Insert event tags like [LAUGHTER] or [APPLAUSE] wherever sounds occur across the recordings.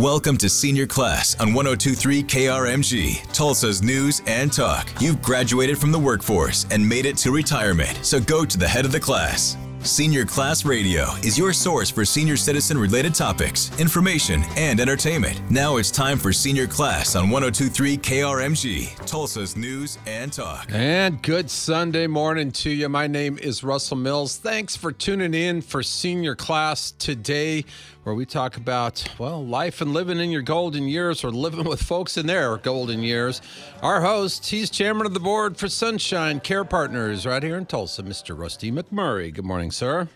Welcome to Senior Class on 1023 KRMG, Tulsa's news and talk. You've graduated from the workforce and made it to retirement, so go to the head of the class. Senior Class Radio is your source for senior citizen related topics, information, and entertainment. Now it's time for Senior Class on 1023 KRMG, Tulsa's news and talk. And good Sunday morning to you. My name is Russell Mills. Thanks for tuning in for Senior Class today, where we talk about, well, life and living in your golden years or living with folks in their golden years. Our host, he's chairman of the board for Sunshine Care Partners right here in Tulsa, Mr. Rusty McMurray. Good morning, sir.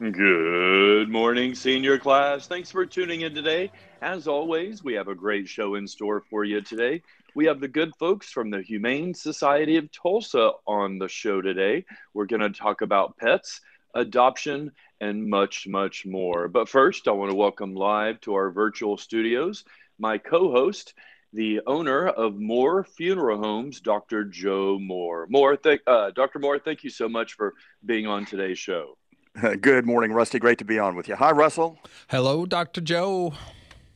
Good morning, senior class. Thanks for tuning in today. As always, we have a great show in store for you today. We have the good folks from the Humane Society of Tulsa on the show today. We're going to talk about pets, adoption, and much, much more. But first, I want to welcome live to our virtual studios my co host, the owner of Moore Funeral Homes, Dr. Joe Moore. Moore, th- uh, Dr. Moore, thank you so much for being on today's show. [LAUGHS] Good morning, Rusty. Great to be on with you. Hi, Russell. Hello, Dr. Joe.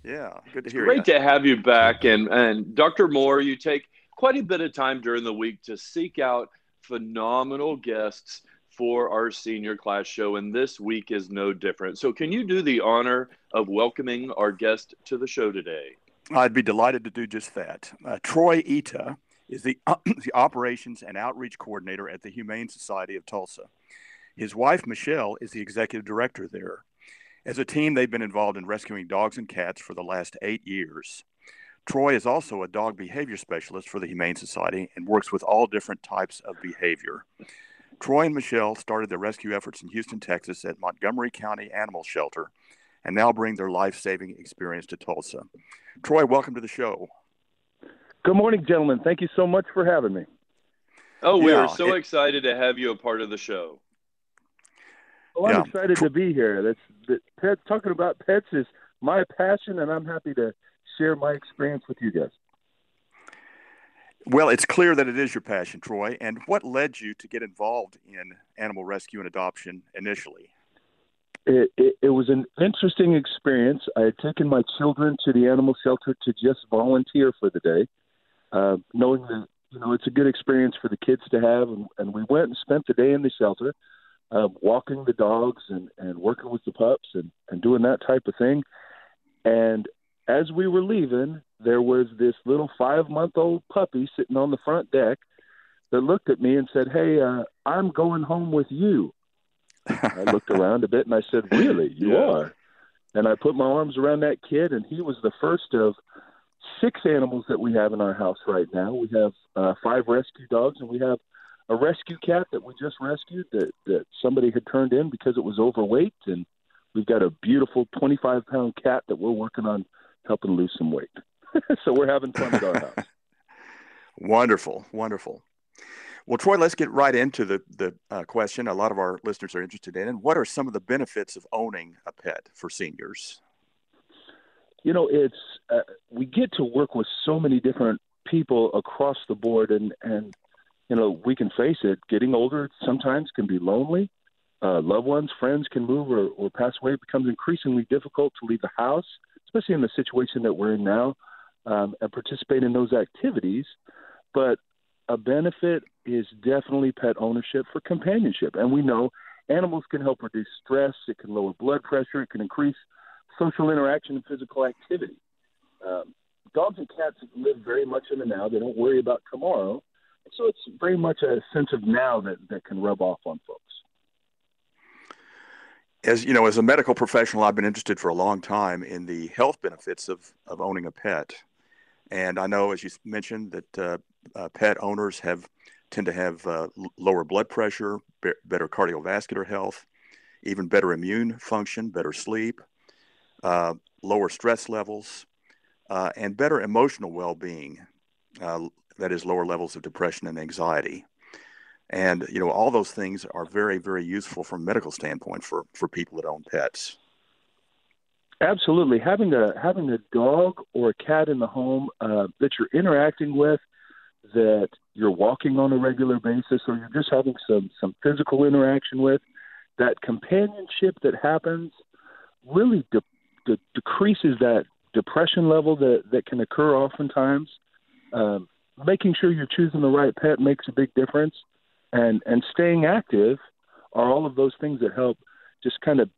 Yeah, good to hear you. Great you. to have you back. And, and Dr. Moore, you take quite a bit of time during the week to seek out phenomenal guests for our senior class show. And this week is no different. So, can you do the honor of welcoming our guest to the show today? I'd be delighted to do just that. Uh, Troy Ita is the, [CLEARS THROAT] the operations and outreach coordinator at the Humane Society of Tulsa. His wife, Michelle, is the executive director there. As a team, they've been involved in rescuing dogs and cats for the last eight years. Troy is also a dog behavior specialist for the Humane Society and works with all different types of behavior. Troy and Michelle started their rescue efforts in Houston, Texas at Montgomery County Animal Shelter and now bring their life saving experience to Tulsa. Troy, welcome to the show. Good morning, gentlemen. Thank you so much for having me. Oh, we Yeah, are so it- excited to have you a part of the show. Well, I'm Yeah. excited to be here. That's that pets. Talking about pets is my passion, and I'm happy to share my experience with you guys. Well, it's clear that it is your passion, Troy. And what led you to get involved in animal rescue and adoption initially? It, it, it was an interesting experience. I had taken my children to the animal shelter to just volunteer for the day, uh, knowing that you know it's a good experience for the kids to have. And, and we went and spent the day in the shelter, uh, walking the dogs and, and working with the pups and, and doing that type of thing. And as we were leaving, there was this little five month old puppy sitting on the front deck that looked at me and said, Hey, uh, I'm going home with you. I looked around a bit and I said, Really? You Yeah. are? And I put my arms around that kid, and he was the first of six animals that we have in our house right now. We have uh, five rescue dogs, and we have a rescue cat that we just rescued that, that somebody had turned in because it was overweight. And we've got a beautiful 25 pound cat that we're working on helping lose some weight. [LAUGHS] so we're having fun at our house. [LAUGHS] Wonderful, wonderful. Well, Troy, let's get right into the the uh, question. A lot of our listeners are interested in. And What are some of the benefits of owning a pet for seniors? you know it's uh, we get to work with so many different people across the board and and you know we can face it getting older sometimes can be lonely uh, loved ones friends can move or, or pass away it becomes increasingly difficult to leave the house especially in the situation that we're in now um, and participate in those activities but a benefit is definitely pet ownership for companionship and we know animals can help reduce stress it can lower blood pressure it can increase social interaction and physical activity. Um, dogs and cats live very much in the now. They don't worry about tomorrow. So it's very much a sense of now that, that can rub off on folks. As you know, as a medical professional, I've been interested for a long time in the health benefits of of owning a pet, and I know, as you mentioned, that uh, uh, pet owners have tend to have uh, lower blood pressure, be- better cardiovascular health, even better immune function, better sleep. Lower stress levels, and better emotional well being. Uh, that is, lower levels of depression and anxiety. And you know, all those things are very, very useful from a medical standpoint for for people that own pets. Absolutely, having a having a dog or a cat in the home uh, that you're interacting with, that you're walking on a regular basis, or you're just having some some physical interaction with, that companionship that happens really de- de- decreases that depression level that that can occur oftentimes. Um, making sure you're choosing the right pet makes a big difference, and and staying active are all of those things that help just kind of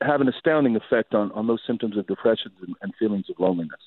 have an astounding effect on, on those symptoms of depression and, and feelings of loneliness.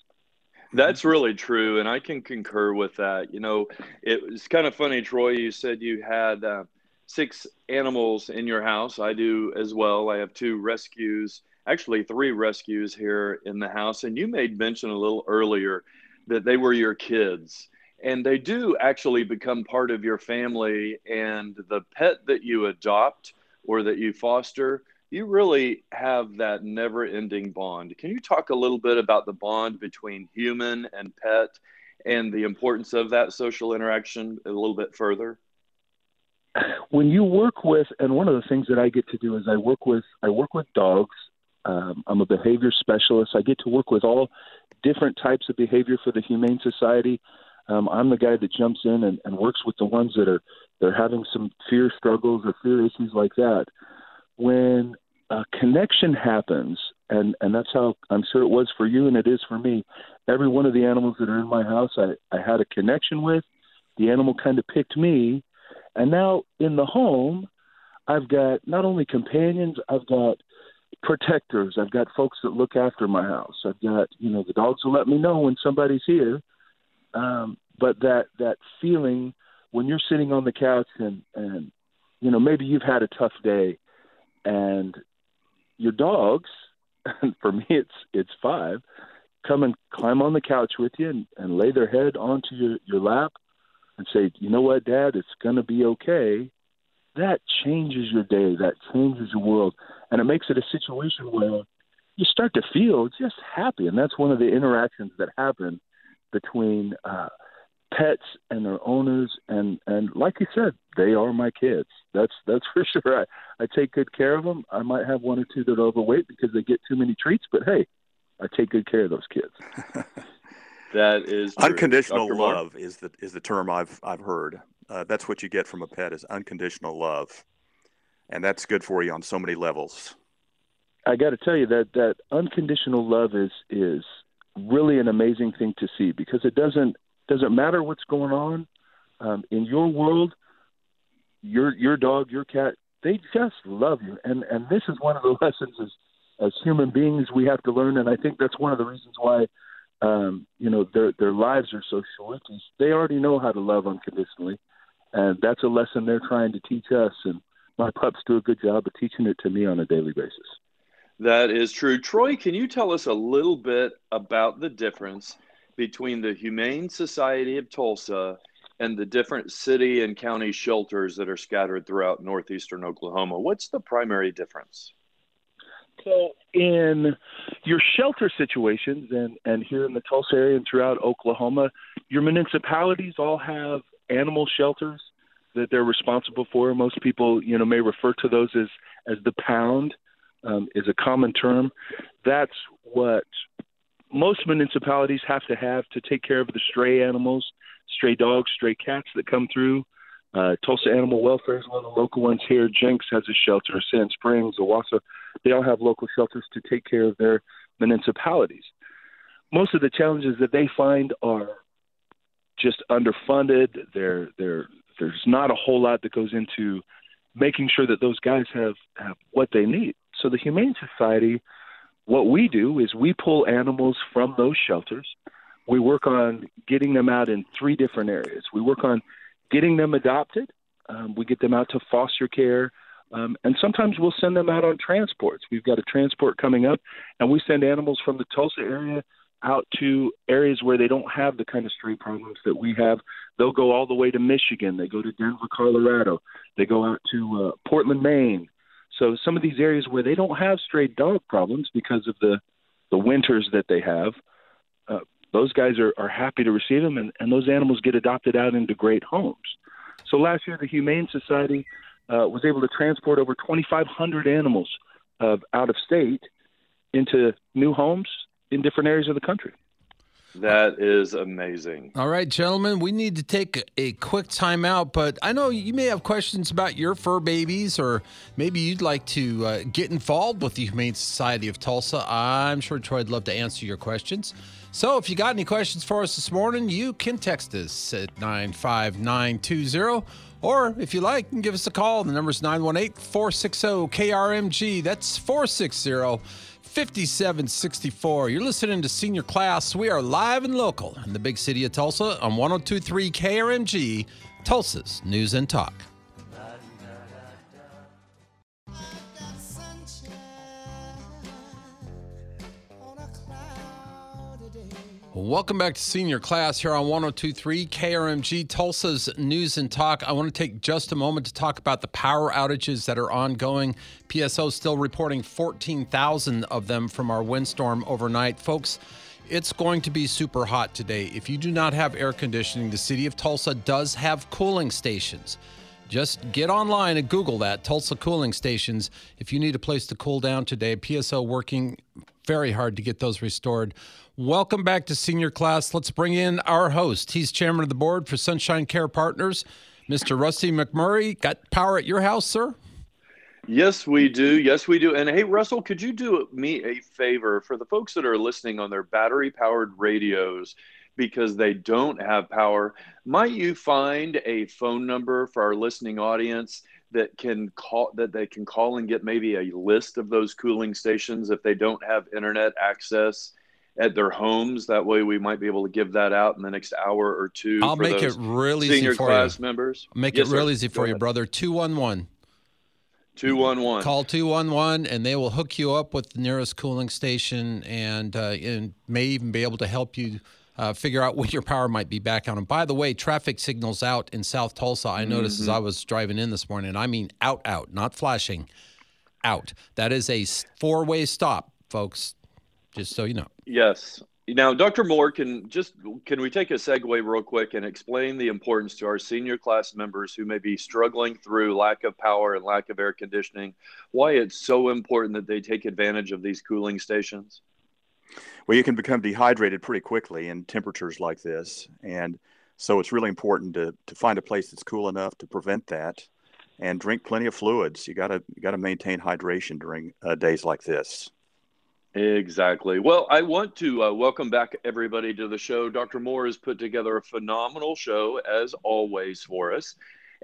That's really true, and I can concur with that. You know, it was kind of funny, Troy. You said you had uh, six animals in your house. I do as well. I have two rescues, actually three rescues here in the house. And you made mention a little earlier that they were your kids, and they do actually become part of your family. And the pet that you adopt or that you foster you really have that never ending bond. Can you talk a little bit about the bond between human and pet and the importance of that social interaction a little bit further? When you work with, and one of the things that I get to do is I work with I work with dogs. Um, I'm a behavior specialist. I get to work with all different types of behavior for the Humane Society. Um, I'm the guy that jumps in and, and works with the ones that are they're having some fear struggles or fear issues like that when a connection happens, and and that's how I'm sure it was for you, and it is for me. Every one of the animals that are in my house, I I had a connection with. The animal kind of picked me, and now in the home, I've got not only companions, I've got protectors. I've got folks that look after my house. I've got you know the dogs will let me know when somebody's here. Um, but that that feeling when you're sitting on the couch and and you know maybe you've had a tough day and your dogs [LAUGHS] for me it's it's five come and climb on the couch with you and, and lay their head onto your your lap and say you know what dad? It's going to be okay. That changes your day. That changes your world. And it makes it a situation where you start to feel just happy. And that's one of the interactions that happen between uh pets and their owners and and like you said they are my kids that's that's [LAUGHS] for sure i i take good care of them i might have one or two that are overweight because they get too many treats but hey i take good care of those kids [LAUGHS] that is true. unconditional Dr. love Mark? is the is the term i've i've heard uh, that's what you get from a pet is unconditional love and that's good for you on so many levels i got to tell you that that unconditional love is is really an amazing thing to see because it doesn't doesn't matter what's going on um, in your world. Your your dog, your cat, they just love you, and and this is one of the [LAUGHS] lessons as as human beings we have to learn, and I think that's one of the reasons why um, you know their their lives are so short. They already know how to love unconditionally, and that's a lesson they're trying to teach us. And my pups do a good job of teaching it to me on a daily basis. That is true. Troy, can you tell us a little bit about the difference between the Humane Society of Tulsa and the different city and county shelters that are scattered throughout northeastern Oklahoma? What's the primary difference? So, in your shelter situations, and, and here in the Tulsa area and throughout Oklahoma, your municipalities all have animal shelters that they're responsible for. Most people, you know, may refer to those as as the pound um, is a common term. That's what most municipalities have to have to take care of the stray animals, stray dogs, stray cats that come through. Uh, Tulsa Animal Welfare is one of the local ones here. Jenks has a shelter. Sand Springs, Owasso, they all have local shelters to take care of their municipalities. Most of the challenges that they find are just underfunded. There, there, there's not a whole lot that goes into making sure that those guys have, have what they need. So the Humane Society what we do is we pull animals from those shelters. We work on getting them out in three different areas. We work on getting them adopted. Um, we get them out to foster care. Um, and sometimes we'll send them out on transports. We've got a transport coming up, and we send animals from the Tulsa area out to areas where they don't have the kind of stray problems that we have. They'll go all the way to Michigan. They go to Denver, Colorado. They go out to uh, Portland, Maine. So some of these areas where they don't have stray dog problems because of the the winters that they have, uh, those guys are, are happy to receive them, and, and those animals get adopted out into great homes. So last year, the Humane Society uh, was able to transport over 2,500 animals uh, out of state into new homes in different areas of the country. That is amazing. All right, gentlemen, we need to take a quick time out, but I know you may have questions about your fur babies, or maybe you'd like to uh, get involved with the Humane Society of Tulsa. I'm sure Troy would love to answer your questions. So if you got any questions for us this morning, you can text us at 95920. Or if you like, you can give us a call. The number is 918 460 KRMG. That's 460 5764. You're listening to Senior Class. We are live and local in the big city of Tulsa on 1023 KRMG, Tulsa's News and Talk. Welcome back to Senior Class here on 1023 KRMG, Tulsa's News and Talk. I want to take just a moment to talk about the power outages that are ongoing. PSO still reporting 14,000 of them from our windstorm overnight. Folks, it's going to be super hot today. If you do not have air conditioning, the city of Tulsa does have cooling stations. Just get online and Google that Tulsa cooling stations. If you need a place to cool down today, PSO working very hard to get those restored. Welcome back to senior class. Let's bring in our host. He's chairman of the board for Sunshine Care Partners, Mr. Rusty McMurray. Got power at your house, sir? Yes, we do. Yes, we do. And hey, Russell, could you do me a favor for the folks that are listening on their battery powered radios because they don't have power? Might you find a phone number for our listening audience that can call that they can call and get maybe a list of those cooling stations if they don't have internet access? At their homes. That way, we might be able to give that out in the next hour or two. I'll make it real easy senior for class you. members. Make yes, it real sir. easy Go for you, ahead. brother. Two one one. Two one one. Call two one one, and they will hook you up with the nearest cooling station, and uh, and may even be able to help you. Uh, figure out when your power might be back on. And by the way, traffic signals out in South Tulsa. I noticed Mm-hmm. as I was driving in this morning. I mean, out, out, not flashing, out. That is a four way stop, folks. Just so you know. Yes. Now, Dr. Moore, can just can we take a segue real quick and explain the importance to our senior class members who may be struggling through lack of power and lack of air conditioning, why it's so important that they take advantage of these cooling stations? Well, you can become dehydrated pretty quickly in temperatures like this, and so it's really important to to find a place that's cool enough to prevent that, and drink plenty of fluids. You gotta you gotta maintain hydration during uh, days like this. Exactly. Well, I want to uh, welcome back everybody to the show. Dr. Moore has put together a phenomenal show, as always, for us.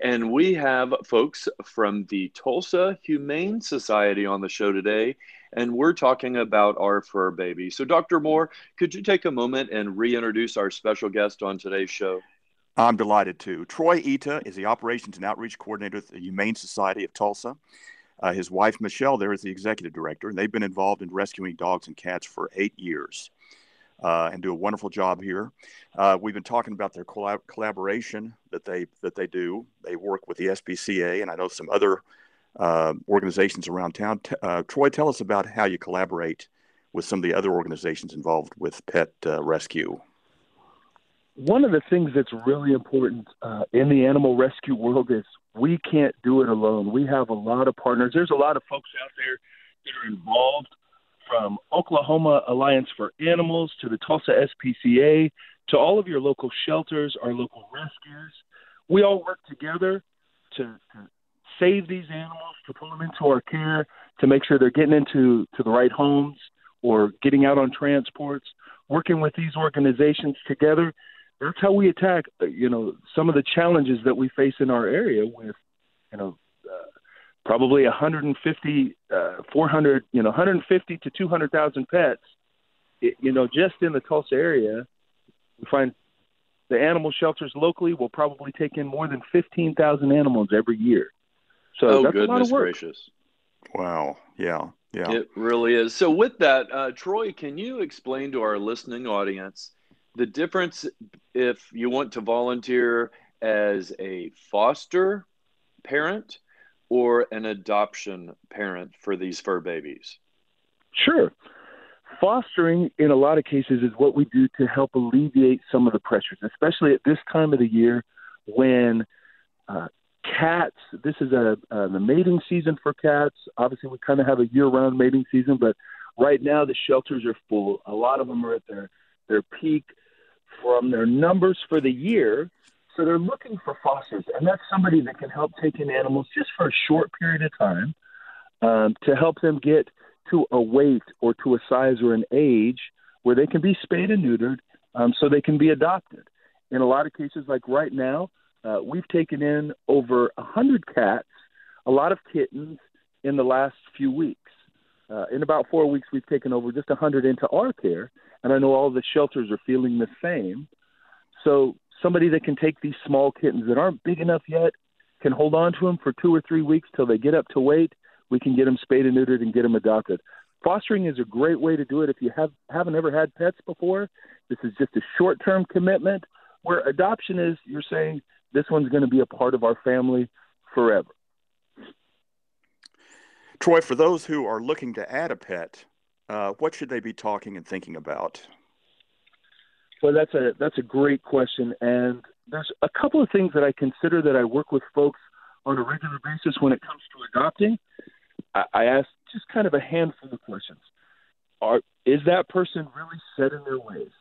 And we have folks from the Tulsa Humane Society on the show today, and we're talking about our fur baby. So, Dr. Moore, could you take a moment and reintroduce our special guest on today's show? I'm delighted to. Troy Ita is the Operations and Outreach Coordinator at the Humane Society of Tulsa. Uh, his wife, Michelle, there is the Executive Director, and they've been involved in rescuing dogs and cats for eight years uh, and do a wonderful job here. Uh, we've been talking about their collab- collaboration that they, that they do. They work with the SPCA, and I know some other uh, organizations around town. T- uh, Troy, tell us about how you collaborate with some of the other organizations involved with pet uh, rescue. one of the things that's really important uh, in the animal rescue world is we can't do it alone. We have a lot of partners. There's a lot of folks out there that are involved from Oklahoma Alliance for Animals to the Tulsa SPCA to all of your local shelters, our local rescues. We all work together to, to save these animals, to pull them into our care, to make sure they're getting into to the right homes or getting out on transports. Working with these organizations together, that's how we attack uh, you know some of the challenges that we face in our area with you know uh, probably 150 uh, 400 you know 150 to 200,000 pets it, you know just in the Tulsa area we find the animal shelters locally will probably take in more than 15,000 animals every year so oh, that's a lot goodness of work gracious. Wow. Yeah. Yeah. It really is. So, with that, uh, Troy, can you explain to our listening audience the difference if you want to volunteer as a foster parent or an adoption parent for these fur babies? Sure. fostering, in a lot of cases, is what we do to help alleviate some of the pressures, especially at this time of the year when uh, cats. This is a, the mating season for cats. Obviously, we kind of have a year-round mating season, but right now the shelters are full. A lot of them are at their their peak from their numbers for the year. So they're looking for fosters, and that's somebody that can help take in animals just for a short period of time um, to help them get to a weight or to a size or an age where they can be spayed and neutered um, so they can be adopted. In a lot of cases, like right now, uh, we've taken in over a 100 cats, a lot of kittens in the last few weeks. Uh, in about four weeks, we've taken over just a 100 into our care, and I know all the shelters are feeling the same. So somebody that can take these small kittens that aren't big enough yet can hold on to them for two or three weeks till they get up to weight. We can get them spayed and neutered and get them adopted. Fostering is a great way to do it. If you have haven't ever had pets before, this is just a short-term commitment. Where adoption is, you're saying this one's going to be a part of our family forever. Troy, for those who are looking to add a pet, uh, what should they be talking and thinking about? Well, that's a that's a great question, and there's a couple of things that I consider that I work with folks on a regular basis when it comes to adopting. I, I ask just kind of a handful of questions. Are is that person really set in their ways?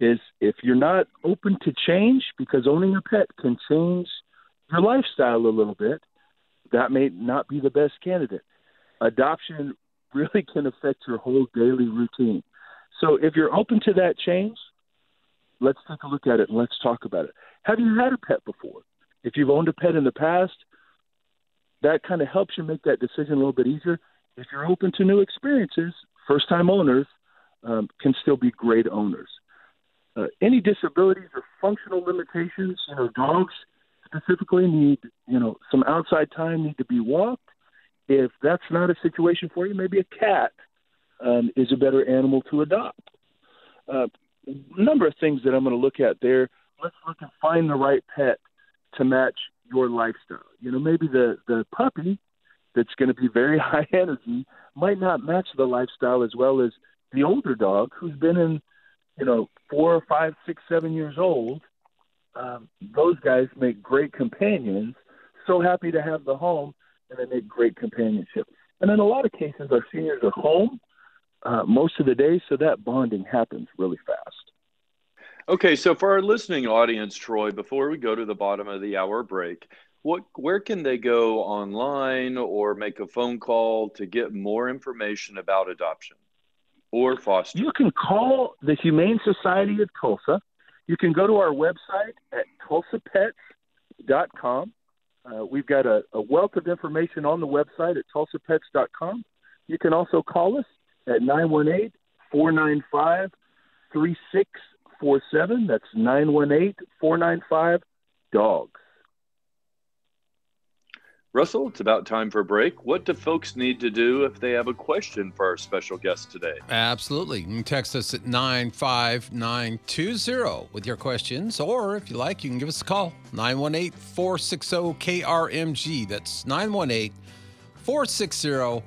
is if you're not open to change, because owning a pet can change your lifestyle a little bit, that may not be the best candidate. Adoption really can affect your whole daily routine. So if you're open to that change, let's take a look at it and let's talk about it. Have you had a pet before? If you've owned a pet in the past, that kind of helps you make that decision a little bit easier. If you're open to new experiences, first time owners um, can still be great owners. Uh, any disabilities or functional limitations, you know, dogs specifically need, you know, some outside time, need to be walked. If that's not a situation for you, maybe a cat um, is a better animal to adopt. Uh, number of things that I'm going to look at there. Let's look and find the right pet to match your lifestyle. You know, maybe the the puppy that's going to be very [LAUGHS] high energy might not match the lifestyle as well as the older dog who's been in you know, four, five, six, seven years old, um, those guys make great companions. So happy to have the home, and they make great companionship. And in a lot of cases, our seniors are home uh, most of the day, so that bonding happens really fast. Okay, so for our listening audience, Troy, before we go to the bottom of the hour break, what where can they go online or make a phone call to get more information about adoption? or foster? You can call the Humane Society of Tulsa. You can go to our website at tulsapets.com. Uh, we've got a, a, wealth of information on the website at tulsapets.com. You can also call us at 918 495 3647. That's 918 495 DOGS. Russell, it's about time for a break. What do folks need to do if they have a question for our special guest today? Absolutely. You can text us at 95920 with your questions, or if you like, you can give us a call 918 460 KRMG. That's 918 460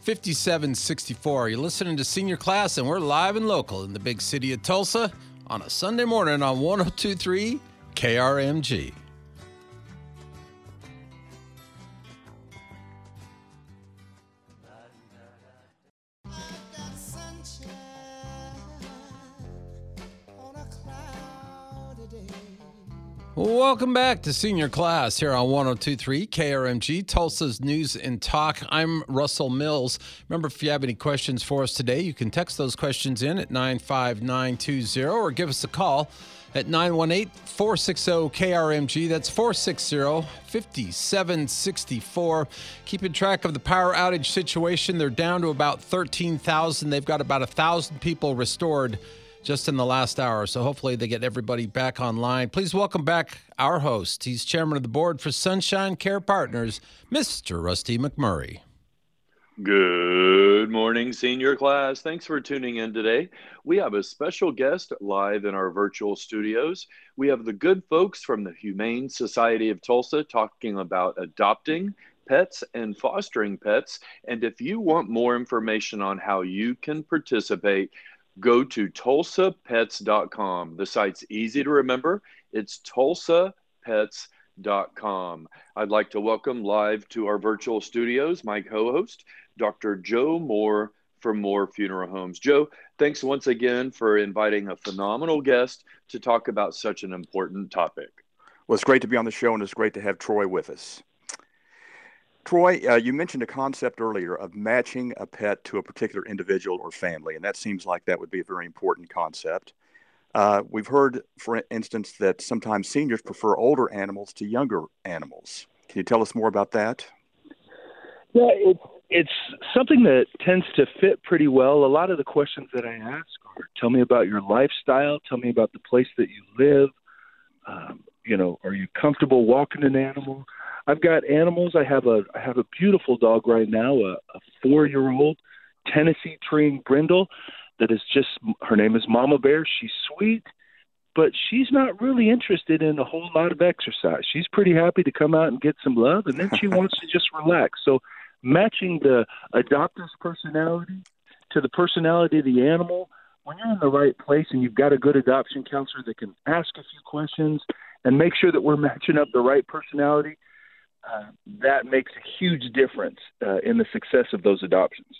5764. You're listening to Senior Class, and we're live and local in the big city of Tulsa on a Sunday morning on 1023 KRMG. Welcome back to Senior Class here on 1023 KRMG, Tulsa's News and Talk. I'm Russell Mills. Remember, if you have any questions for us today, you can text those questions in at 95920 or give us a call at 918 460 KRMG. That's 460 5764. Keeping track of the power outage situation, they're down to about 13,000. They've got about 1,000 people restored just in the last hour. So hopefully they get everybody back online. Please welcome back our host. He's chairman of the board for Sunshine Care Partners, Mr. Rusty McMurray. Good morning, senior class. Thanks for tuning in today. We have a special guest live in our virtual studios. We have the good folks from the Humane Society of Tulsa talking about adopting pets and fostering pets. And if you want more information on how you can participate, go to tulsapets.com. The site's easy to remember. It's tulsapets.com. I'd like to welcome live to our virtual studios my co host, Dr. Joe Moore from Moore Funeral Homes. Joe, thanks once again for inviting a phenomenal guest to talk about such an important topic. Well, it's great to be on the show, and it's great to have Troy with us. Troy, uh, you mentioned a concept earlier of matching a pet to a particular individual or family, and that seems like that would be a very important concept. Uh, we've heard, for instance, that sometimes seniors prefer older animals to younger animals. Can you tell us more about that? Yeah, it's it's something that tends to fit pretty well. A lot of the questions that I ask are: Tell me about your lifestyle. Tell me about the place that you live. Um, you know, are you comfortable walking an animal? I've got animals. I have a I have a beautiful dog right now, a, a four year old Tennessee treeing brindle that is just her name is Mama Bear. She's sweet, but she's not really interested in a whole lot of exercise. She's pretty happy to come out and get some love, and then she [LAUGHS] wants to just relax. So matching the adopter's personality to the personality of the animal when you're in the right place and you've got a good adoption counselor that can ask a few questions and make sure that we're matching up the right personality uh, that makes a huge difference uh, in the success of those adoptions.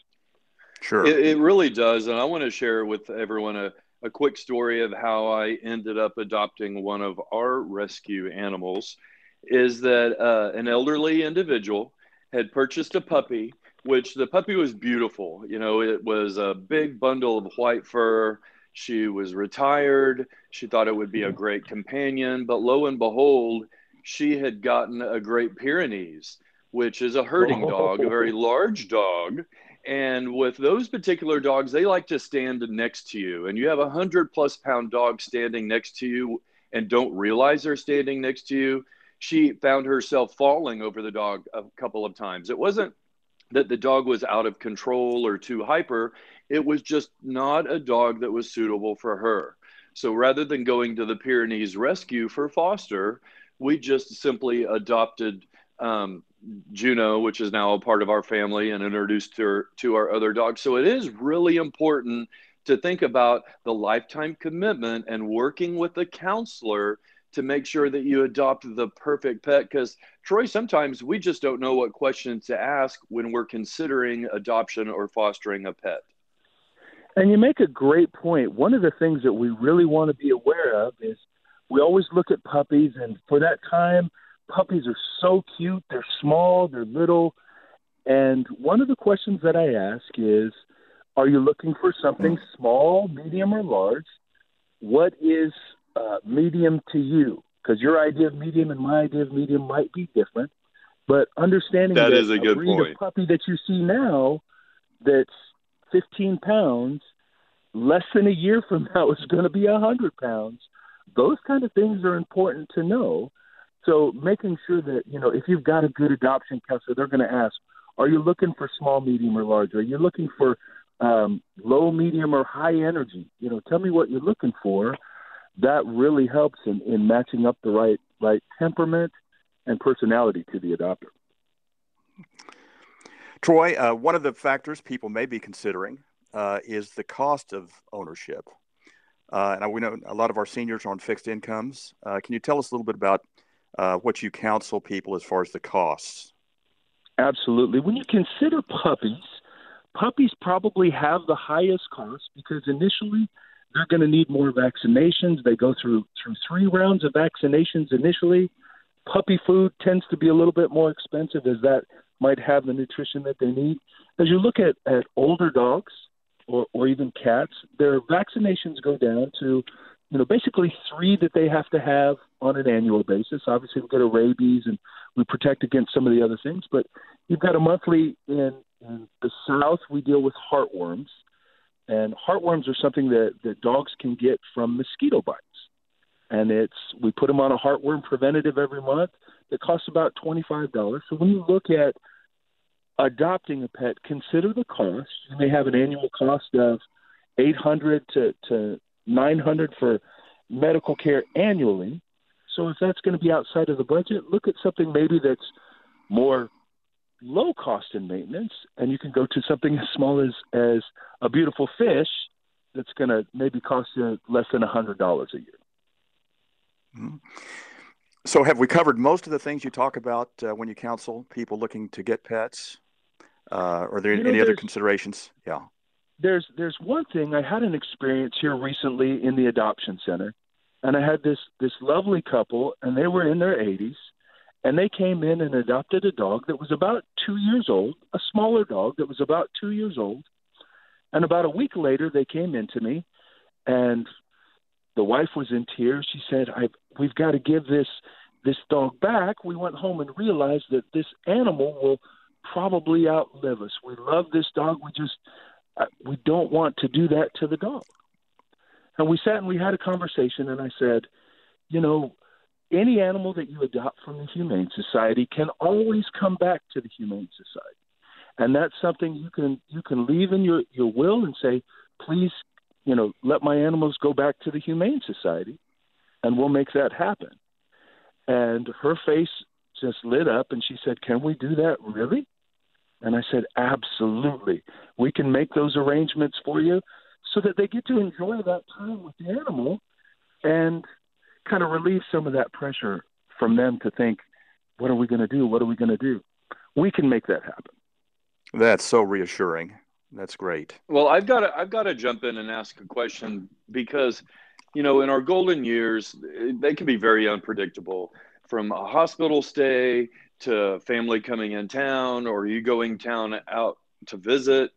Sure. It, it, really does. And I want to share with everyone a, a quick story of how I ended up adopting one of our rescue animals. Is that uh, an elderly individual had purchased a puppy, which the puppy was beautiful. You know, it was a big bundle of white fur. She was retired. She thought it would be a great companion. But lo and behold, she had gotten a Great Pyrenees, which is a herding dog, a very [LAUGHS] large dog. And with those particular dogs, they like to stand next to you. And you have a hundred plus pound dog standing next to you and don't realize they're standing next to you. She found herself falling over the dog a couple of times. It wasn't that the dog was out of control or too hyper, it was just not a dog that was suitable for her. So rather than going to the Pyrenees rescue for foster, we just simply adopted um, Juno, which is now a part of our family, and introduced her to our other dogs. So it is really important to think about the lifetime commitment and working with a counselor to make sure that you adopt the perfect pet. Because, Troy, sometimes we just don't know what questions to ask when we're considering adoption or fostering a pet. And you make a great point. One of the things that we really want to be aware of is we always look at puppies, and for that time, puppies are so cute. They're small, they're little. And one of the questions that I ask is Are you looking for something small, medium, or large? What is uh, medium to you? Because your idea of medium and my idea of medium might be different. But understanding that, that is a, good breed point. of puppy that you see now that's 15 pounds, less than a year from now is going to be 100 pounds those kind of things are important to know. So making sure that, you know, if you've got a good adoption counselor, they're going to ask, are you looking for small, medium, or large? Are you looking for um, low, medium, or high energy? You know, tell me what you're looking for. That really helps in, in matching up the right right temperament and personality to the adopter. Troy, uh, one of the factors people may be considering uh, is the cost of ownership. Uh, and we know a lot of our seniors are on fixed incomes. Uh, can you tell us a little bit about uh, what you counsel people as far as the costs? Absolutely. When you consider puppies, puppies probably have the highest cost because initially they're going to need more vaccinations. They go through through three rounds of vaccinations initially. Puppy food tends to be a little bit more expensive as that might have the nutrition that they need. As you look at, at older dogs, or, or even cats, their vaccinations go down to, you know, basically three that they have to have on an annual basis. Obviously, we get a rabies and we protect against some of the other things, but you've got a monthly in, in the South. We deal with heartworms, and heartworms are something that, that dogs can get from mosquito bites. And it's we put them on a heartworm preventative every month. It costs about twenty five dollars. So when you look at adopting a pet, consider the cost. You may have an annual cost of eight hundred to to nine hundred for medical care annually. So if that's going to be outside of the budget, look at something maybe that's more low cost in maintenance, and you can go to something [LAUGHS] as small as as a beautiful fish that's going to maybe cost you less than a hundred dollars a year. Mm-hmm. So, have we covered most of the things you talk about uh, when you counsel people looking to get pets? Uh, are there you know, any other considerations? Yeah. There's there's one thing. I had an experience here recently in the adoption center, and I had this this lovely couple, and they were in their 80s, and they came in and adopted a dog that was about two years old, a smaller dog that was about two years old, and about a week later they came into me, and the wife was in tears. She said, "I we've got to give this this dog back." We went home and realized that this animal will probably outlive us. We love this dog. We just we don't want to do that to the dog. And we sat and we had a conversation, and I said, you know, any animal that you adopt from the Humane Society can always come back to the Humane Society, and that's something you can you can leave in your your will and say, please, you know, let my animals go back to the Humane Society, and we'll make that happen. And her face just lit up, and she said, "Can we do that, really?" And I said, Absolutely. We can make those arrangements for you so that they get to enjoy that time with the animal and kind of relieve some of that pressure from them to think, What are we going to do? What are we going to do? We can make that happen. That's so reassuring. That's great. Well, I've got to, I've got to jump in and ask a question because, you know, in our golden years, they can be very unpredictable from a hospital stay to family coming in town or you going town out to visit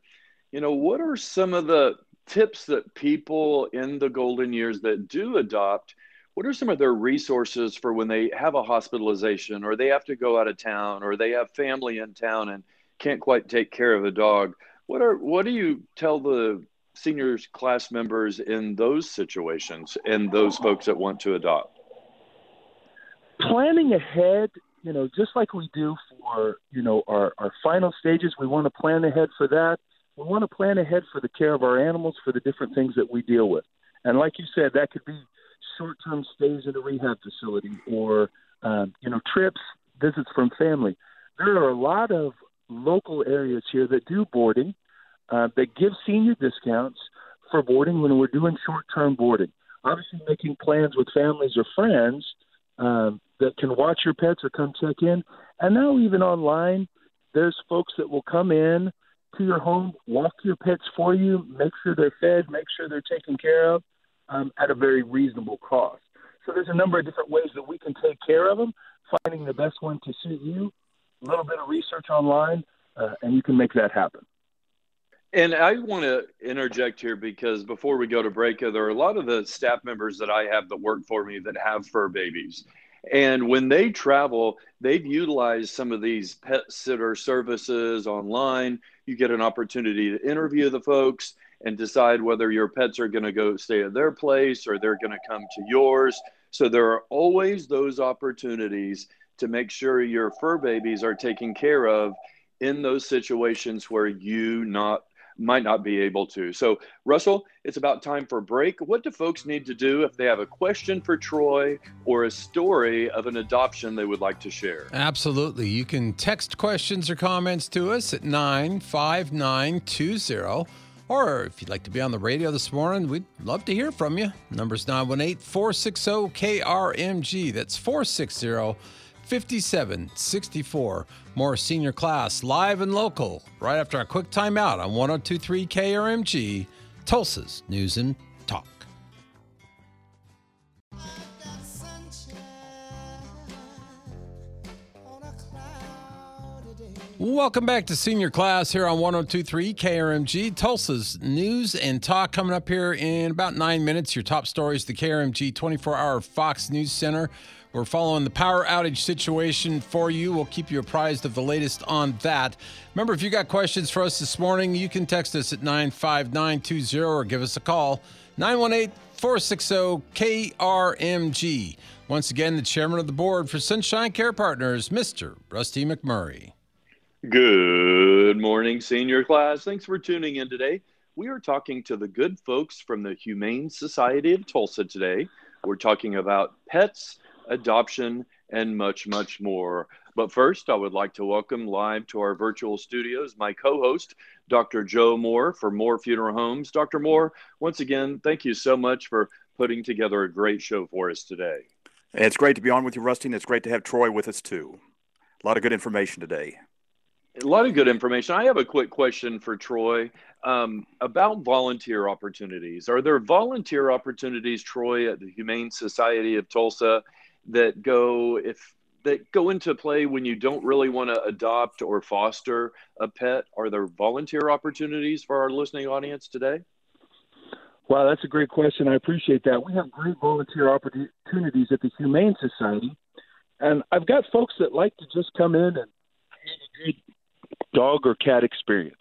you know what are some of the tips that people in the golden years that do adopt? What are some of their resources for when they have a hospitalization or they have to go out of town or they have family in town and can't quite take care of a dog? What are what do you tell the seniors class members in those situations and those folks that want to adopt? Planning ahead you know, just like we do for, you know, our, our final stages, we want to plan ahead for that. We want to plan ahead for the care of our animals, for the different things that we deal with. And like you said, that could be short term stays in a rehab facility or, um, you know, trips, visits from family. There are a lot of local areas here that do boarding, uh, that give senior discounts for boarding when we're doing short term boarding. Obviously, making plans with families or friends um, that can watch your pets or come check in. And now, even online, there's folks that will come in to your home, walk your pets for you, make sure they're fed, make sure they're taken care of um, at a very reasonable cost. So there's a number of different ways that we can take care of them, finding the best one to suit you, a little bit of research online, uh, and you can make that happen. And I want to interject here because before we go to break, there are a lot of the staff members that I have that work for me that have fur babies. And when they travel, they've utilized some of these pet sitter services online. You get an opportunity to interview the folks and decide whether your pets are going to go stay at their place or they're going to come to yours. So there are always those opportunities to make sure your fur babies are taken care of in those situations where you not might not be able to. So, Russell, it's about time for a break. What do folks need to do if they have a question for Troy or a story of an adoption they would like to share? Absolutely. You can text questions or comments to us at 95920. Or if you'd like to be on the radio this morning, we'd love to hear from you. Number's 918 460 KRMG. That's 460 5764. More senior class live and local right after a quick timeout on 1023 KRMG, Tulsa's News and Talk. Welcome back to Senior Class here on 1023 KRMG, Tulsa's News and Talk. Coming up here in about nine minutes, your top stories, the KRMG 24 hour Fox News Center we're following the power outage situation for you. We'll keep you apprised of the latest on that. Remember, if you got questions for us this morning, you can text us at 95920 or give us a call 918 460 KRMG. Once again, the chairman of the board for Sunshine Care Partners, Mr. Rusty McMurray. Good morning, senior class. Thanks for tuning in today. We are talking to the good folks from the Humane Society of Tulsa today. We're talking about pets adoption, and much, much more. But first, I would like to welcome live to our virtual studios my co host, Dr. Joe Moore for Moore Funeral Homes. Dr. Moore, once again, thank you so much for putting together a great show for us today. It's great to be on with you, Rusty, and it's great to have Troy with us too. A lot of good information today. A lot of good information. I have a quick question for Troy um, about volunteer opportunities. Are there volunteer opportunities, Troy, at the Humane Society of Tulsa that go if that go into play when you don't really want to adopt or foster a pet? Are there volunteer opportunities for our listening audience today? Wow, that's a great question. I appreciate that. We have great volunteer opportunities at the Humane Society, and I've got folks that like to just come in and have a good dog or cat experience.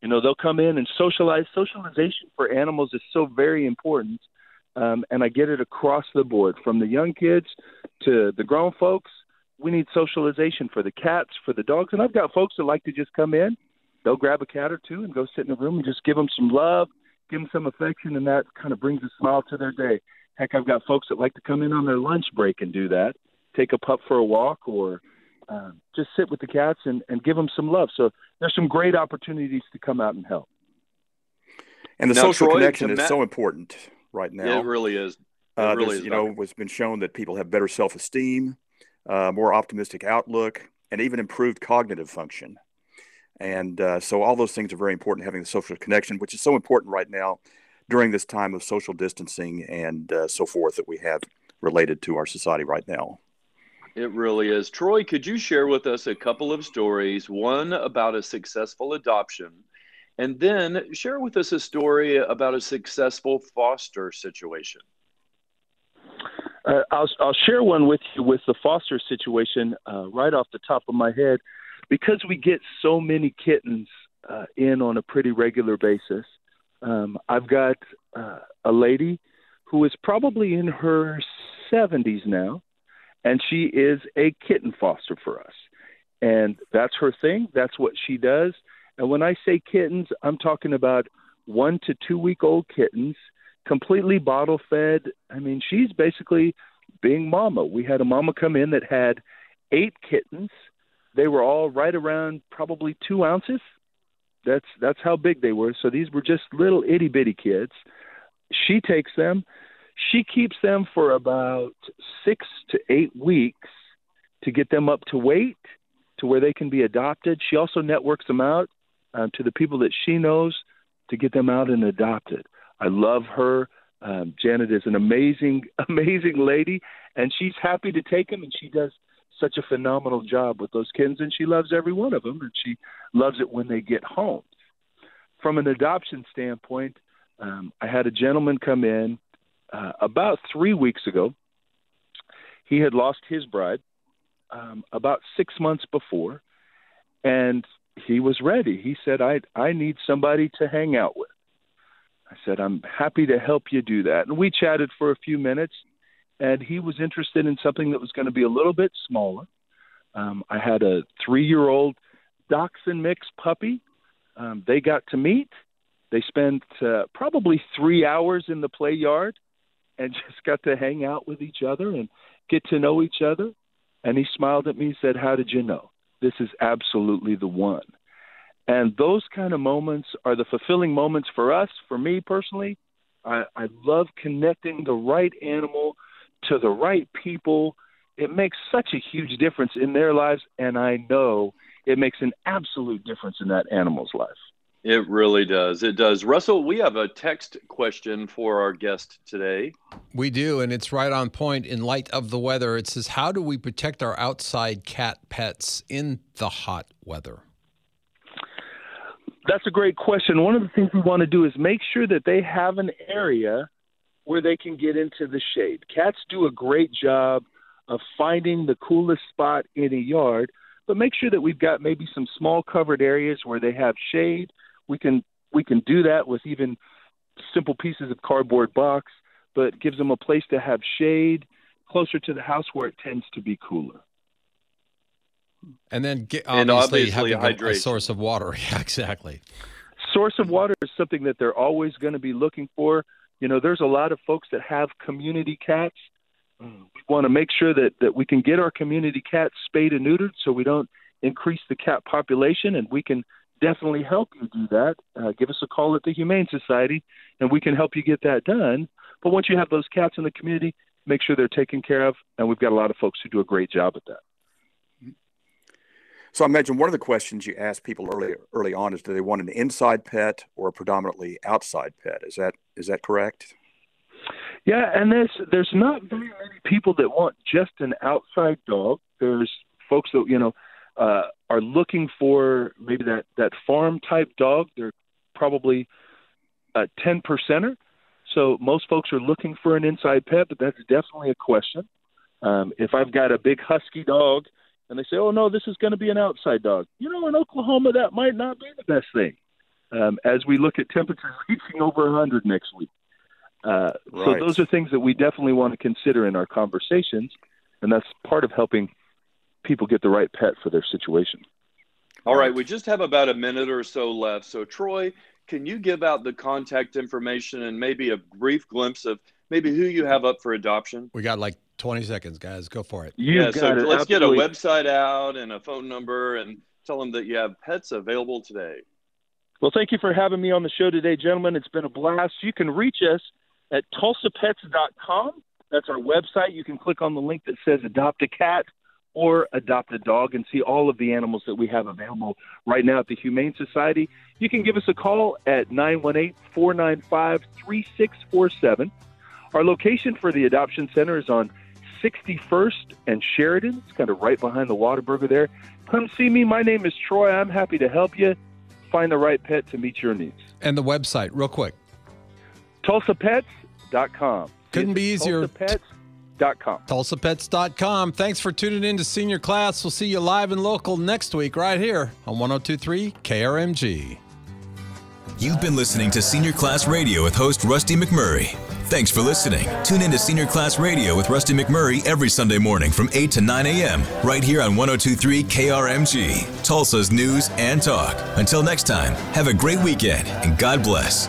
You know, they'll come in and socialize. Socialization for animals is so very important, um, and I get it across the board, from the young kids to the grown folks. We need socialization for the cats, for the dogs, and I've got folks that like to just come in. They'll grab a cat or two and go sit in a room and just give them some love, give them some affection, and that kind of brings a smile to their day. Heck, I've got folks that like to come in on their lunch break and do that, take a pup for a walk, or uh, just sit with the cats and, and give them some love. So there's some great opportunities to come out and help. And the now, social Troy, connection is so important right now. it really is. It uh, really is. You know, it's been shown that people have better self-esteem, uh, more optimistic outlook, and even improved cognitive function. And uh, so all those things are very important, having the social connection, which is so important right now during this time of social distancing and uh, so forth that we have related to our society right now. It really is. Troy, could you share with us a couple of stories? One about a successful adoption, and then share with us a story about a successful foster situation. Uh, I'll, I'll share one with you with the foster situation uh, right off the top of my head because we get so many kittens uh, in on a pretty regular basis. Um, I've got uh, a lady who is probably in her 70s now, and she is a kitten foster for us. And that's her thing. That's what she does. And when I say kittens, I'm talking about one to two week old kittens, completely bottle fed. I mean, she's basically being mama. We had a mama come in that had eight kittens they were all right around probably two ounces. That's that's how big they were. So these were just little itty bitty kids. She takes them. She keeps them for about six to eight weeks to get them up to weight to where they can be adopted. She also networks them out uh, to the people that she knows to get them out and adopted. I love her. Um, Janet is an amazing, [LAUGHS] amazing lady, and she's happy to take them, and she does such a phenomenal job with those kids, and she loves every one of them, and she loves it when they get home. From an adoption standpoint, um, I had a gentleman come in uh, about three weeks ago. He had lost his bride um, about six months before, and he was ready. He said, "I I need somebody to hang out with." I said, "I'm happy to help you do that." And we chatted for a few minutes and he was interested in something that was going to be a little bit smaller. Um, I had a three-year-old dachshund mix puppy. Um, they got to meet. They spent uh, probably three hours in the play yard and [LAUGHS] just got to hang out with each other and get to know each other. And he smiled at me and said, How did you know? This is absolutely the one. And those kind of moments are the fulfilling moments for us, for me personally. I, I love connecting the right animal to the right people, it makes such a huge difference in their lives. And I know it makes an absolute difference in that animal's life. It really does. It does. Russell, we have a text question for our guest today. We do, and it's right on point in light of the weather. It says, How do we protect our outside cat pets in the hot weather? That's a great question. One of the things we want to do is make sure that they have an area where they can get into the shade. Cats do a great job of finding the coolest spot in a yard, but make sure that we've got maybe some small covered areas where they have shade. We can we can do that with even simple pieces of cardboard box, but gives them a place to have shade closer to the house where it tends to be cooler. And then get, obviously, and obviously having a, a source of water. [LAUGHS] Yeah, exactly. Source of water is something that they're always going to be looking for. You know, there's a lot of folks that have community cats. we want to make sure that, that we can get our community cats spayed and neutered so we don't increase the cat population, and we can definitely help you do that. Uh, give us a call at the Humane Society, and we can help you get that done. But once you have those cats in the community, make sure they're taken care of, and we've got a lot of folks who do a great job at that. So I imagine one of the questions you ask people early early on is do they want an inside pet or a predominantly outside pet? Is that is that correct? Yeah, and there's there's not very many people that want just an outside dog. There's folks that you know uh, are looking for maybe that that farm type dog. They're probably a ten percenter. So most folks are looking for an inside pet, but that's definitely a question. Um, if I've got a big husky dog and they say, "Oh no, this is going to be an outside dog," you know, in Oklahoma that might not be the best thing. Um, as we look at temperatures reaching over 100 next week. Uh, right. So those are things that we definitely want to consider in our conversations, and that's part of helping people get the right pet for their situation. All right, we just have about a minute or so left. So Troy, can you give out the contact information and maybe a brief glimpse of maybe who you have up for adoption? We got like 20 seconds, guys. Go for it. You yeah, so it. let's Absolutely. get a website out and a phone number and tell them that you have pets available today. Well, thank you for having me on the show today, gentlemen. It's been a blast. You can reach us at tulsapets.com. That's our website. You can click on the link that says Adopt a Cat or Adopt a Dog and see all of the animals that we have available right now at the Humane Society. You can give us a call at 918 495 3647. Our location for the Adoption Center is on 61st and Sheridan. It's kind of right behind the Whataburger there. Come see me. My name is Troy. I'm happy to help you find the right pet to meet your needs. And the website, real quick TulsaPets.com. Couldn't be easier. TulsaPets.com. TulsaPets.com. Thanks for tuning in to Senior Class. We'll see you live and local next week, right here on 1023 KRMG. You've been listening to Senior Class Radio with host Rusty McMurray. Thanks for listening. Tune in to Senior Class Radio with Rusty McMurray every Sunday morning from 8 to 9 a.m. right here on 1023 KRMG, Tulsa's news and talk. Until next time, have a great weekend and God bless.